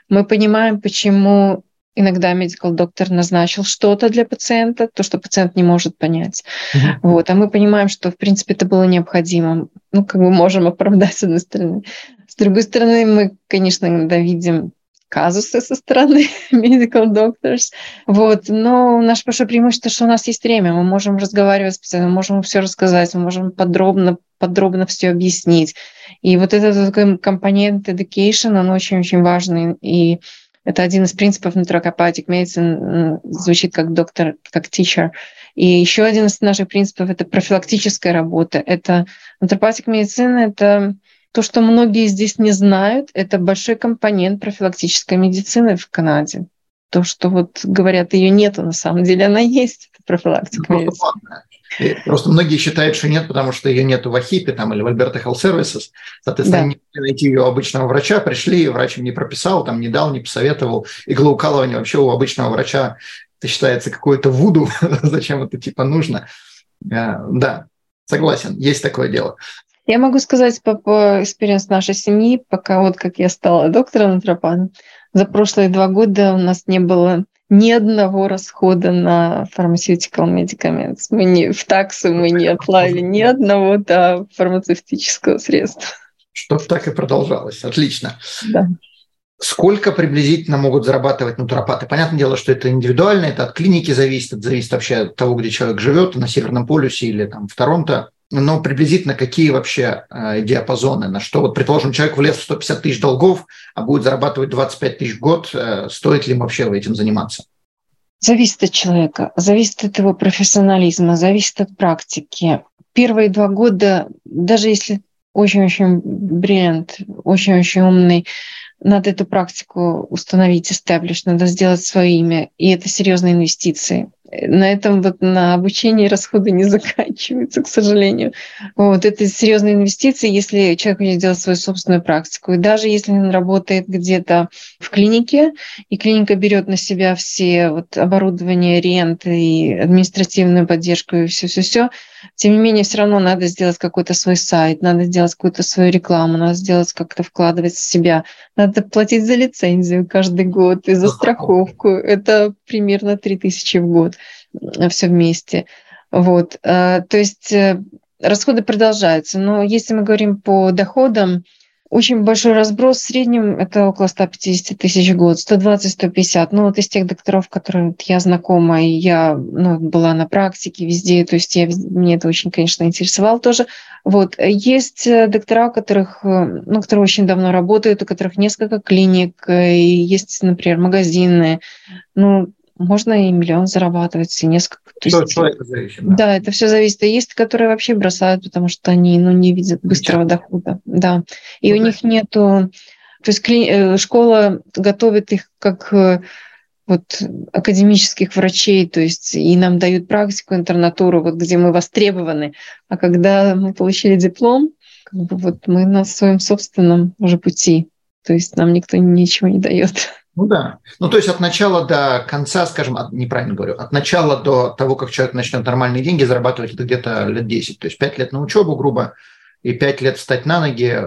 мы понимаем, почему иногда медикал доктор назначил что-то для пациента, то, что пациент не может понять. Mm-hmm. Вот, а мы понимаем, что, в принципе, это было необходимо. Ну, как бы можем оправдать с одной стороны. С другой стороны, мы, конечно, иногда видим казусы со стороны medical doctors. Вот. Но наше большое преимущество, что у нас есть время, мы можем разговаривать с пациентом, мы можем все рассказать, мы можем подробно, подробно все объяснить. И вот этот такой компонент education, он очень-очень важный. И Это один из принципов naturopathic medicine, звучит как доктор, как teacher. И еще один из наших принципов – это профилактическая работа. Это naturopathic медицина – это то, что многие здесь не знают, это большой компонент профилактической медицины в Канаде. То, что вот говорят, ее нету, на самом деле она есть, профилактика ну, Просто многие считают, что нет, потому что ее нету в Ахипе там, или в Альберта Health Services. Соответственно, да. не найти ее у обычного врача, пришли, врач им не прописал, там, не дал, не посоветовал. Иглоукалывание вообще у обычного врача это считается какое-то вуду, зачем это типа нужно. Э, да, согласен, есть такое дело. Я могу сказать по, по experience нашей семьи, пока вот как я стала доктором натуропатом, за прошлые два года у нас не было ни одного расхода на pharmaceutical medicaments. Мы не в таксу мы не оплатили ни одного да, фармацевтического средства. Чтобы так и продолжалось. Отлично. Да. Сколько приблизительно могут зарабатывать натуропаты? Понятное дело, что это индивидуально, это от клиники зависит, это зависит вообще от того, где человек живет, на Северном полюсе или там в Торонто но приблизительно какие вообще э, диапазоны, на что, вот, предположим, человек влез в 150 тысяч долгов, а будет зарабатывать 25 тысяч в год, э, стоит ли ему вообще этим заниматься? Зависит от человека, зависит от его профессионализма, зависит от практики. Первые два года, даже если очень-очень бриллиант, очень-очень умный, надо эту практику установить, establish, надо сделать свое имя, и это серьезные инвестиции на этом вот на обучение расходы не заканчиваются, к сожалению. Вот это серьезные инвестиции, если человек хочет делать свою собственную практику. И даже если он работает где-то в клинике, и клиника берет на себя все вот оборудование, ренты и административную поддержку и все-все-все, тем не менее, все равно надо сделать какой-то свой сайт, надо сделать какую-то свою рекламу, надо сделать как-то вкладывать в себя, надо платить за лицензию каждый год и за страховку. Это примерно 3000 в год все вместе. Вот. Э, то есть э, расходы продолжаются. Но если мы говорим по доходам, очень большой разброс. В среднем это около 150 тысяч в год, 120-150. Ну, вот из тех докторов, которые я знакома, и я ну, была на практике везде, то есть я, мне это очень, конечно, интересовало тоже. Вот. Есть э, доктора, которых, ну, которые очень давно работают, у которых несколько клиник, и есть, например, магазины. Ну, можно и миллион зарабатывать, и несколько. Все от человека зависит. Да. да, это все зависит. И есть, которые вообще бросают, потому что они ну, не видят быстрого Ничего. дохода. Да. И ну, у да. них нету... То есть э, школа готовит их как э, вот академических врачей, то есть и нам дают практику, интернатуру, вот где мы востребованы. А когда мы получили диплом, как бы вот мы на своем собственном уже пути. То есть нам никто ничего не дает. Ну да. Ну то есть от начала до конца, скажем, от, неправильно говорю, от начала до того, как человек начнет нормальные деньги зарабатывать, это где-то лет 10. То есть 5 лет на учебу, грубо, и 5 лет встать на ноги,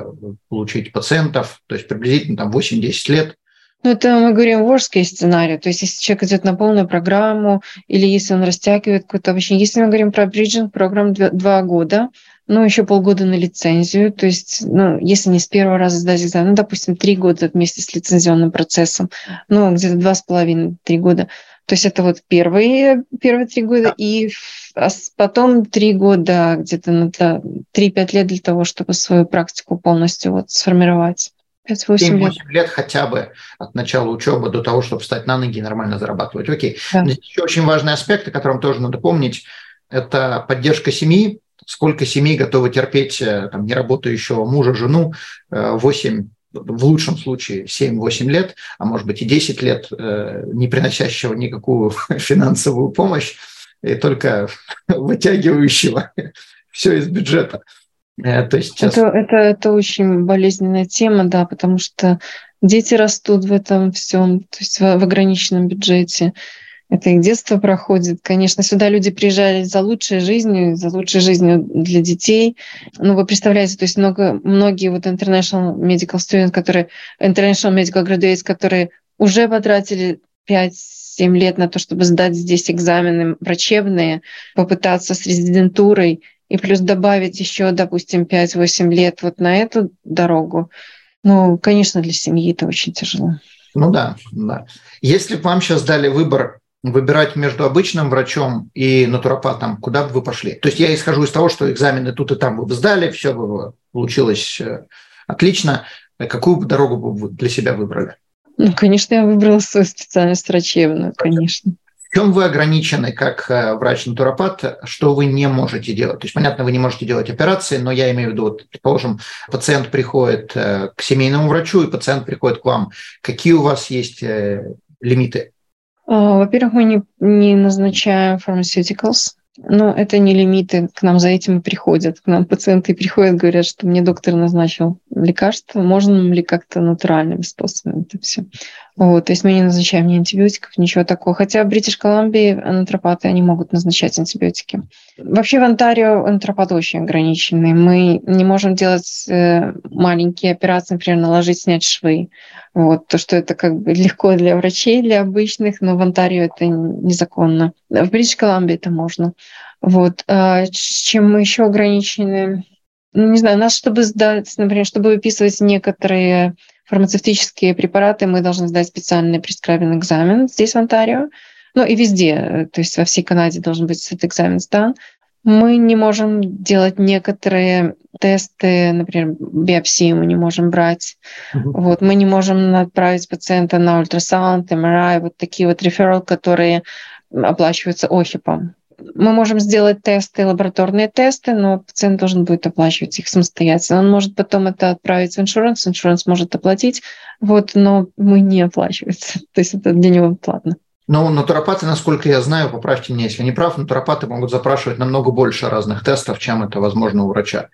получить пациентов, то есть приблизительно там 8-10 лет. Ну, это мы говорим case сценарий. То есть, если человек идет на полную программу, или если он растягивает какое-то обучение. Если мы говорим про бриджинг программ 2 года, ну, еще полгода на лицензию. То есть, ну, если не с первого раза сдать экзамен, ну, допустим, три года вместе с лицензионным процессом, ну, где-то два с половиной, три года. То есть это вот первые, первые три года, и а потом три года, где-то на три-пять лет для того, чтобы свою практику полностью вот сформировать. 5-8 лет. лет хотя бы от начала учебы до того, чтобы встать на ноги и нормально зарабатывать. Окей. Да. Еще очень важный аспект, о котором тоже надо помнить, это поддержка семьи, сколько семей готовы терпеть э, там, неработающего мужа, жену 8 э, в лучшем случае 7-8 лет, а может быть и 10 лет, э, не приносящего никакую финансовую помощь, и только вытягивающего все из бюджета. То есть сейчас... это, это, это очень болезненная тема, да, потому что дети растут в этом всем, то есть в, в ограниченном бюджете это их детство проходит. Конечно, сюда люди приезжали за лучшей жизнью, за лучшей жизнью для детей. Ну, вы представляете, то есть много, многие вот international medical students, которые, international medical graduates, которые уже потратили 5-7 лет на то, чтобы сдать здесь экзамены врачебные, попытаться с резидентурой и плюс добавить еще, допустим, 5-8 лет вот на эту дорогу. Ну, конечно, для семьи это очень тяжело. Ну да, да. Если бы вам сейчас дали выбор выбирать между обычным врачом и натуропатом, куда бы вы пошли? То есть я исхожу из того, что экзамены тут и там вы бы сдали, все бы получилось э, отлично. Какую бы дорогу бы вы для себя выбрали? Ну, конечно, я выбрала свою специальность врачебную, конечно. В чем вы ограничены как э, врач-натуропат, что вы не можете делать? То есть, понятно, вы не можете делать операции, но я имею в виду, вот, предположим, пациент приходит э, к семейному врачу, и пациент приходит к вам. Какие у вас есть лимиты? А, во-первых, мы не, не назначаем pharmaceuticals, но это не лимиты, к нам за этим приходят. К нам пациенты приходят, говорят, что мне доктор назначил лекарство, можно ли как-то натуральным способом это все. Вот, то есть мы не назначаем ни антибиотиков, ничего такого. Хотя в Бритиш Колумбии натуропаты, они могут назначать антибиотики. Вообще в Онтарио натуропаты очень ограничены. Мы не можем делать э, маленькие операции, например, наложить, снять швы. Вот, то, что это как бы легко для врачей, для обычных, но в Онтарио это незаконно. В Бритиш Колумбии это можно. Вот. А чем мы еще ограничены? Ну, не знаю, нас, чтобы сдать, например, чтобы выписывать некоторые фармацевтические препараты, мы должны сдать специальный прескрабин экзамен здесь, в Онтарио. Ну и везде, то есть во всей Канаде должен быть этот экзамен сдан. Мы не можем делать некоторые тесты, например, биопсию мы не можем брать. Uh-huh. Вот, мы не можем отправить пациента на ультрасаунд, МРИ, вот такие вот реферал, которые оплачиваются ОХИПом мы можем сделать тесты, лабораторные тесты, но пациент должен будет оплачивать их самостоятельно. Он может потом это отправить в иншуранс, иншуранс может оплатить, вот, но мы не оплачивается. То есть это для него платно. Но натуропаты, насколько я знаю, поправьте меня, если не прав, натуропаты могут запрашивать намного больше разных тестов, чем это возможно у врача.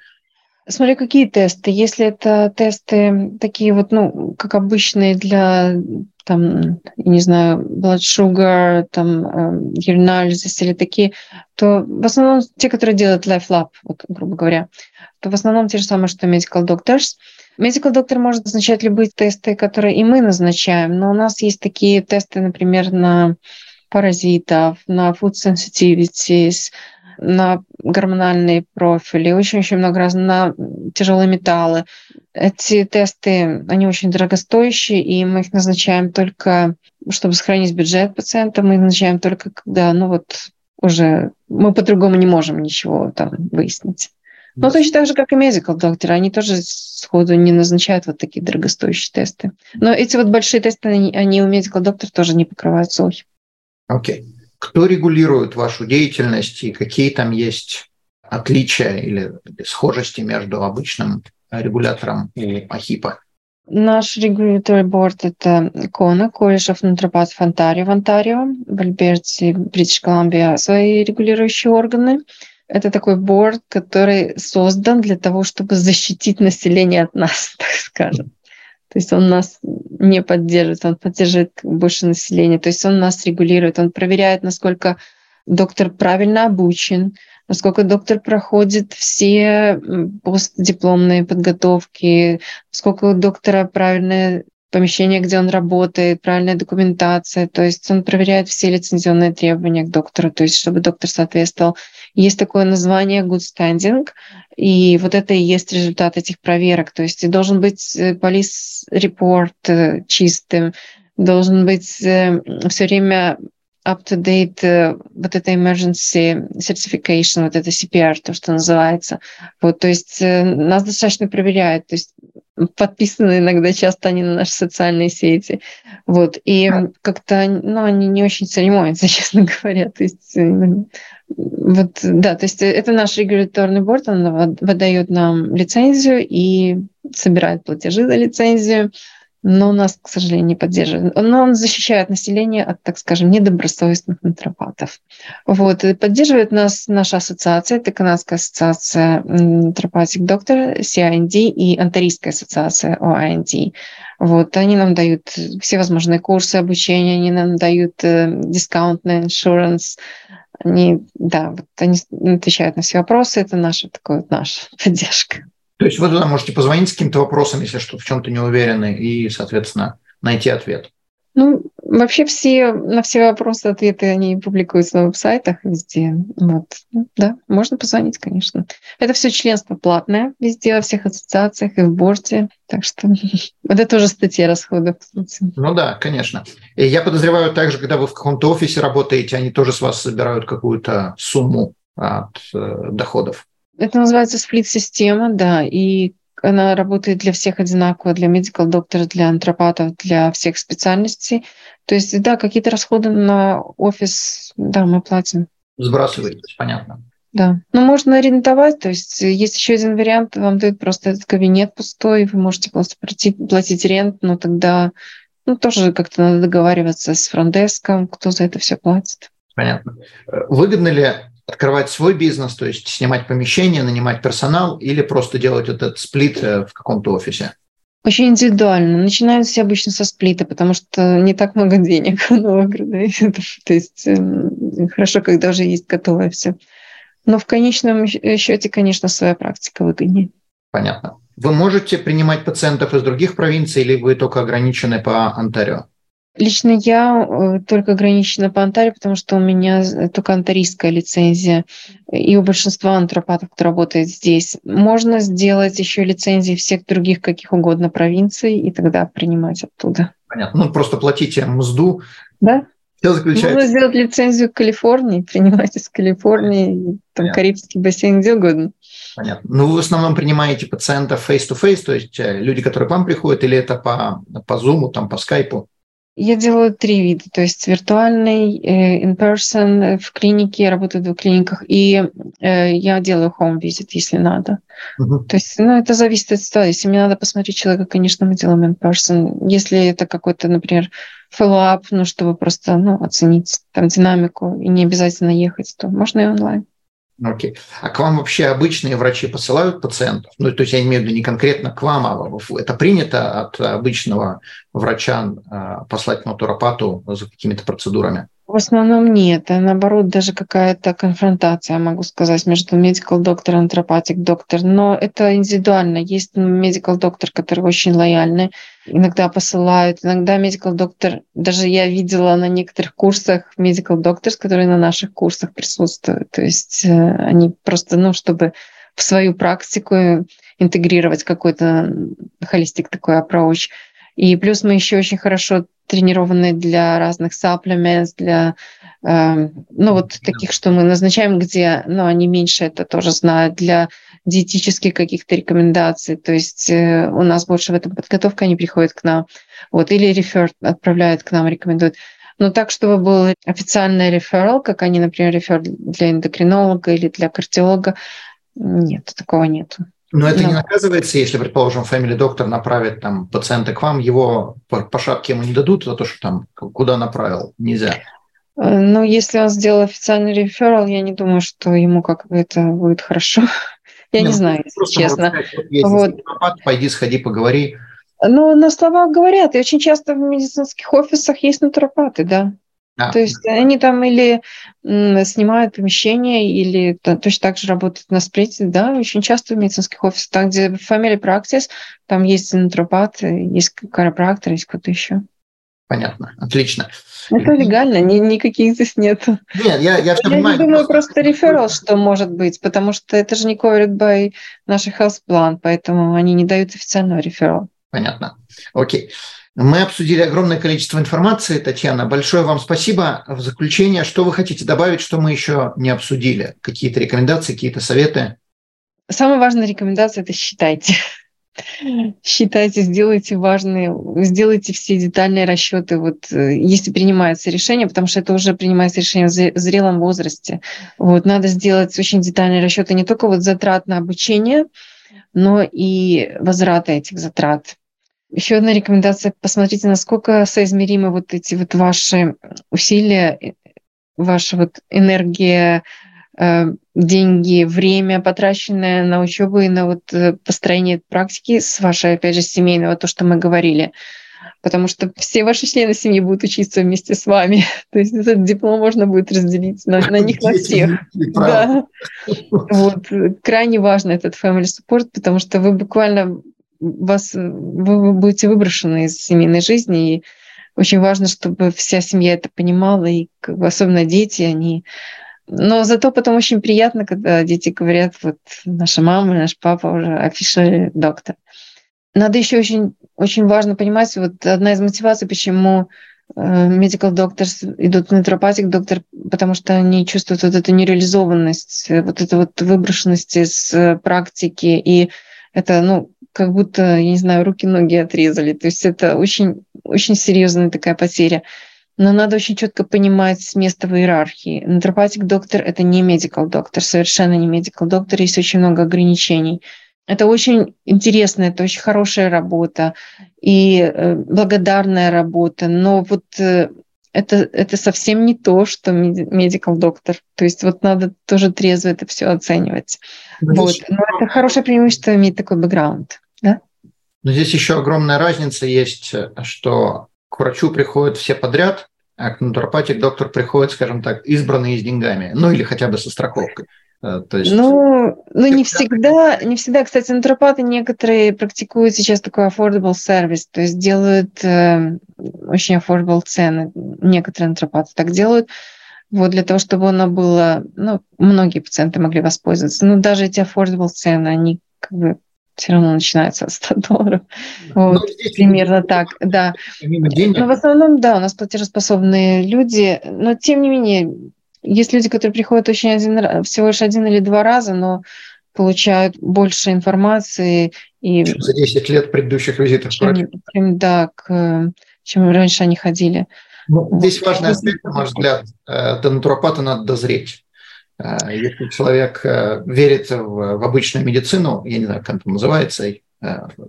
Смотри, какие тесты. Если это тесты такие вот, ну, как обычные для там, не знаю, blood sugar, там, urinalysis или такие, то в основном те, которые делают Life Lab, вот, грубо говоря, то в основном те же самые, что Medical Doctors. Medical Doctor может назначать любые тесты, которые и мы назначаем, но у нас есть такие тесты, например, на паразитов, на food sensitivities, на гормональные профили, очень-очень много раз на тяжелые металлы. Эти тесты, они очень дорогостоящие, и мы их назначаем только, чтобы сохранить бюджет пациента, мы их назначаем только когда, ну вот, уже мы по-другому не можем ничего там выяснить. Но точно так же, как и medical докторы, они тоже сходу не назначают вот такие дорогостоящие тесты. Но эти вот большие тесты, они, они у medical доктора тоже не покрывают СОХИ. Окей. Okay. Кто регулирует вашу деятельность и какие там есть отличия или схожести между обычным регулятором и АХИПа? Наш регуляторный борт – это КОНА, College of Naturopath в Онтарио, в Онтарио, в Альберте, Бритиш Колумбия свои регулирующие органы. Это такой борт, который создан для того, чтобы защитить население от нас, так скажем. То есть он нас не поддерживает, он поддерживает больше населения. То есть он нас регулирует, он проверяет, насколько доктор правильно обучен, насколько доктор проходит все постдипломные подготовки, сколько у доктора правильное помещение, где он работает, правильная документация. То есть он проверяет все лицензионные требования к доктору, то есть чтобы доктор соответствовал. Есть такое название good standing, и вот это и есть результат этих проверок. То есть должен быть полис э, репорт э, чистым, должен быть э, все время up-to-date вот это emergency certification, вот это CPR, то, что называется. Вот, то есть нас достаточно проверяют. То есть подписаны иногда часто они на наши социальные сети. Вот. И как-то, ну, они не очень церемонятся, честно говоря. То есть, вот, да, то есть это наш регуляторный борт, он выдает нам лицензию и собирает платежи за лицензию но нас, к сожалению, не поддерживает. Но он защищает население от, так скажем, недобросовестных натуропатов. Вот. И поддерживает нас наша ассоциация, это Канадская ассоциация натуропатик доктор, CIND и Антарийская ассоциация OIND. Вот. Они нам дают все возможные курсы обучения, они нам дают э, дискаунт на иншуранс, они, да, вот они отвечают на все вопросы, это наша, такая вот наша поддержка. То есть вы туда можете позвонить с каким-то вопросом, если что в чем-то не уверены, и, соответственно, найти ответ. Ну, вообще все, на все вопросы, ответы, они публикуются на веб-сайтах везде. Вот. Да, можно позвонить, конечно. Это все членство платное везде, во всех ассоциациях и в борте. Так что это тоже статья расходов. Ну да, конечно. И я подозреваю также, когда вы в каком-то офисе работаете, они тоже с вас собирают какую-то сумму от э, доходов. Это называется сплит-система, да. И она работает для всех одинаково, для medical докторов, для антропатов, для всех специальностей. То есть, да, какие-то расходы на офис, да, мы платим. Сбрасываете, понятно. Да. Но ну, можно арендовать, то есть есть еще один вариант, вам дают просто этот кабинет пустой, вы можете просто платить, платить рент, но тогда ну, тоже как-то надо договариваться с фронтдеском, кто за это все платит. Понятно. Выгодно ли открывать свой бизнес, то есть снимать помещение, нанимать персонал или просто делать вот этот сплит э, в каком-то офисе? Очень индивидуально. Начинают все обычно со сплита, потому что не так много денег у Новограда. То есть эм, хорошо, когда уже есть готовое все. Но в конечном счете, конечно, своя практика выгоднее. Понятно. Вы можете принимать пациентов из других провинций или вы только ограничены по Онтарио? Лично я э, только ограничена по Онтарио, потому что у меня только антарийская лицензия. И у большинства антропатов, кто работает здесь, можно сделать еще лицензии всех других каких угодно провинций и тогда принимать оттуда. Понятно. Ну, просто платите мзду. Да. Все заключается... Можно сделать лицензию в Калифорнии, принимать из Калифорнии, там Понятно. Карибский бассейн, где угодно. Понятно. Ну, вы в основном принимаете пациентов face-to-face, то есть э, люди, которые к вам приходят, или это по, по Zoom, там, по скайпу? Я делаю три вида, то есть виртуальный, э, in-person э, в клинике, я работаю в двух клиниках, и э, я делаю home visit, если надо. Uh-huh. То есть, ну, это зависит от ситуации. Если мне надо посмотреть человека, конечно, мы делаем in-person. Если это какой-то, например, follow-up, ну, чтобы просто, ну, оценить там динамику и не обязательно ехать, то можно и онлайн. Окей. А к вам вообще обычные врачи посылают пациентов? Ну, то есть я имею в виду не конкретно к вам, а это принято от обычного врача а, послать натуропату за какими-то процедурами? В основном нет, а наоборот даже какая-то конфронтация, могу сказать, между medical доктор и антропатик доктор. Но это индивидуально. Есть medical доктор, который очень лояльный, иногда посылают, иногда medical доктор, даже я видела на некоторых курсах medical doctors, которые на наших курсах присутствуют. То есть э, они просто, ну, чтобы в свою практику интегрировать какой-то холистик такой approach. И плюс мы еще очень хорошо тренированы для разных supplements, для э, ну вот таких, что мы назначаем, где, ну они меньше это тоже знают, для диетических каких-то рекомендаций. То есть э, у нас больше в этом подготовка, они приходят к нам, вот или рефер отправляют к нам, рекомендуют. Но так, чтобы был официальный реферал, как они, например, рефер для эндокринолога или для кардиолога, нет, такого нету. Но это да. не наказывается, если, предположим, family доктор направит там пациента к вам, его по, по шапке ему не дадут за то, что там куда направил, нельзя. Э, ну, если он сделал официальный реферал, я не думаю, что ему как бы это будет хорошо. Я не, не ну, знаю, если честно. Сказать, вот, вот. Пойди, сходи, поговори. Ну, на словах говорят, и очень часто в медицинских офисах есть натуропаты, да. То есть они там или снимают помещение, или точно так же работают на сплите, да, очень часто в медицинских офисах, там, где family practice, там есть натуропат, есть карапрактор, есть кто-то еще. Понятно, отлично. Это легально, ни, никаких здесь нет. Нет, я, я все я понимаю. Я думаю, просто реферал, что может быть, потому что это же не covered by наш health plan, поэтому они не дают официального реферала. Понятно. Окей. Мы обсудили огромное количество информации, Татьяна. Большое вам спасибо. В заключение, что вы хотите добавить, что мы еще не обсудили? Какие-то рекомендации, какие-то советы? Самая важная рекомендация – это считайте. Считайте, сделайте важные, сделайте все детальные расчеты, вот, э, если принимается решение, потому что это уже принимается решение в зрелом возрасте. Вот, надо сделать очень детальные расчеты не только вот затрат на обучение, но и возврата этих затрат. Еще одна рекомендация. Посмотрите, насколько соизмеримы вот эти вот ваши усилия, э, ваша вот энергия, э, деньги, время, потраченное на учебу и на вот э, построение практики с вашей, опять же, семейного, то, что мы говорили. Потому что все ваши члены семьи будут учиться вместе с вами. То есть этот диплом можно будет разделить на, на них, на всех. Да. Вот. Крайне важно этот family support, потому что вы буквально вас, вы будете выброшены из семейной жизни, и очень важно, чтобы вся семья это понимала, и особенно дети, они... Но зато потом очень приятно, когда дети говорят, вот наша мама, наш папа уже official доктор. Надо еще очень, очень важно понимать, вот одна из мотиваций, почему э, medical doctors идут в натуропатик доктор, потому что они чувствуют вот эту нереализованность, вот эту вот выброшенность из э, практики и это, ну, как будто, я не знаю, руки-ноги отрезали. То есть это очень, очень серьезная такая потеря. Но надо очень четко понимать место в иерархии. Натуропатик доктор – это не медикал доктор, совершенно не медикал доктор, есть очень много ограничений. Это очень интересная, это очень хорошая работа и э, благодарная работа, но вот э, это, это совсем не то, что медикал доктор. То есть вот надо тоже трезво это все оценивать. Вот. Но это хорошее преимущество иметь такой бэкграунд. Но здесь еще огромная разница есть, что к врачу приходят все подряд, а к натуропатик доктор приходит, скажем так, избранный с деньгами, ну или хотя бы со страховкой. Э, то есть... Ну, ну не всегда, не всегда. Кстати, натуропаты некоторые практикуют сейчас такой affordable service, то есть делают э, очень affordable цены. Некоторые натуропаты так делают. Вот для того, чтобы оно было, ну, многие пациенты могли воспользоваться. Но даже эти affordable цены, они как бы все равно начинается от 100 долларов. Вот, ну, здесь примерно так, да. Но в основном, да, у нас платежеспособные люди, но тем не менее, есть люди, которые приходят очень один, всего лишь один или два раза, но получают больше информации. И чем за 10 лет предыдущих визитов. Чем, чем, да, к, чем раньше они ходили. Ну, здесь важный аспект, на мой взгляд, э, до натуропата надо дозреть. Э, если человек э, верит в, в обычную медицину, я не знаю, как это называется, э,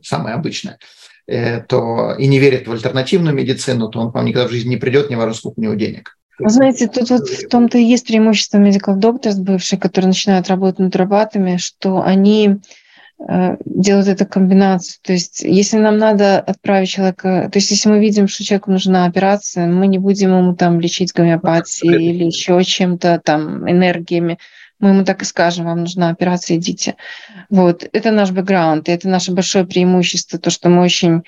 самая обычная, то и не верит в альтернативную медицину, то он вам никогда в жизни не придет, не важно, сколько у него денег. Вы знаете, тут вот в том-то и есть преимущество medical doctors бывшие, которые начинают работать натуропатами, что они Э, делают эту комбинацию. То есть если нам надо отправить человека, то есть если мы видим, что человеку нужна операция, мы не будем ему там лечить гомеопатией или еще чем-то там энергиями. Мы ему так и скажем, вам нужна операция, идите. Вот. Это наш бэкграунд, и это наше большое преимущество, то, что мы очень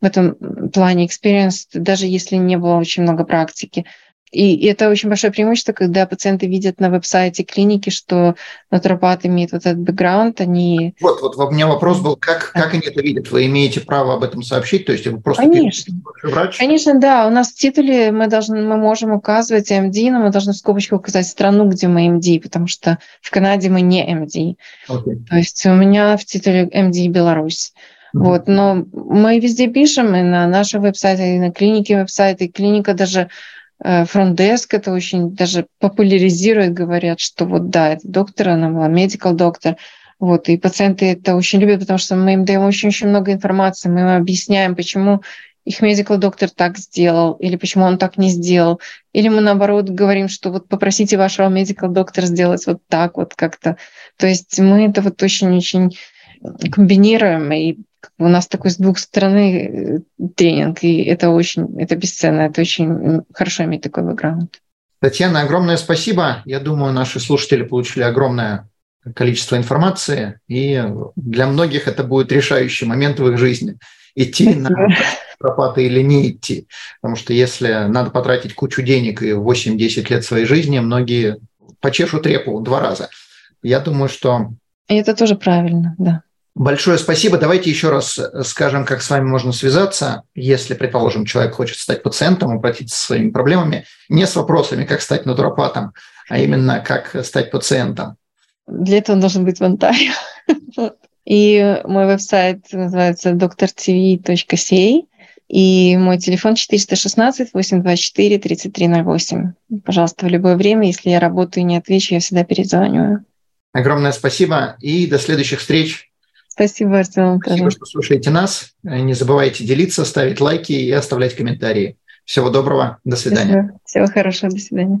в этом плане experience, даже если не было очень много практики. И это очень большое преимущество, когда пациенты видят на веб-сайте клиники, что натуропат имеет вот этот бэкграунд, они... Вот, вот у меня вопрос был, как, как они это видят? Вы имеете право об этом сообщить? То есть вы просто Конечно. врач? Конечно, да. У нас в титуле мы, должны, мы можем указывать MD, но мы должны в скобочке указать страну, где мы MD, потому что в Канаде мы не MD. Okay. То есть у меня в титуле MD Беларусь. Вот, но мы везде пишем, и на нашем веб-сайте, и на клинике веб-сайт, и клиника даже фронтдеск это очень даже популяризирует, говорят, что вот да, это доктор, она была медикал доктор, вот, и пациенты это очень любят, потому что мы им даем очень-очень много информации, мы им объясняем, почему их медикал доктор так сделал, или почему он так не сделал. Или мы наоборот говорим, что вот попросите вашего медикал доктора сделать вот так вот как-то. То есть мы это вот очень-очень комбинируем, и у нас такой с двух сторон э, тренинг, и это очень, это бесценно, это очень хорошо иметь такой бэкграунд. Татьяна, огромное спасибо. Я думаю, наши слушатели получили огромное количество информации, и для многих это будет решающий момент в их жизни. Идти спасибо. на пропаты или не идти. Потому что если надо потратить кучу денег и 8-10 лет своей жизни, многие почешут репу два раза. Я думаю, что... И это тоже правильно, да. Большое спасибо. Давайте еще раз э, скажем, как с вами можно связаться, если, предположим, человек хочет стать пациентом, обратиться со своими проблемами, не с вопросами, как стать натуропатом, а именно как стать пациентом. Для этого должен быть в Онтарио. И мой веб-сайт называется drtv.ca, и мой телефон 416-824-3308. Пожалуйста, в любое время, если я работаю и не отвечу, я всегда перезваниваю. Огромное спасибо и до следующих встреч. Спасибо, Артем. Спасибо, что слушаете нас. Не забывайте делиться, ставить лайки и оставлять комментарии. Всего доброго. До свидания. Всего, Всего хорошего. До свидания.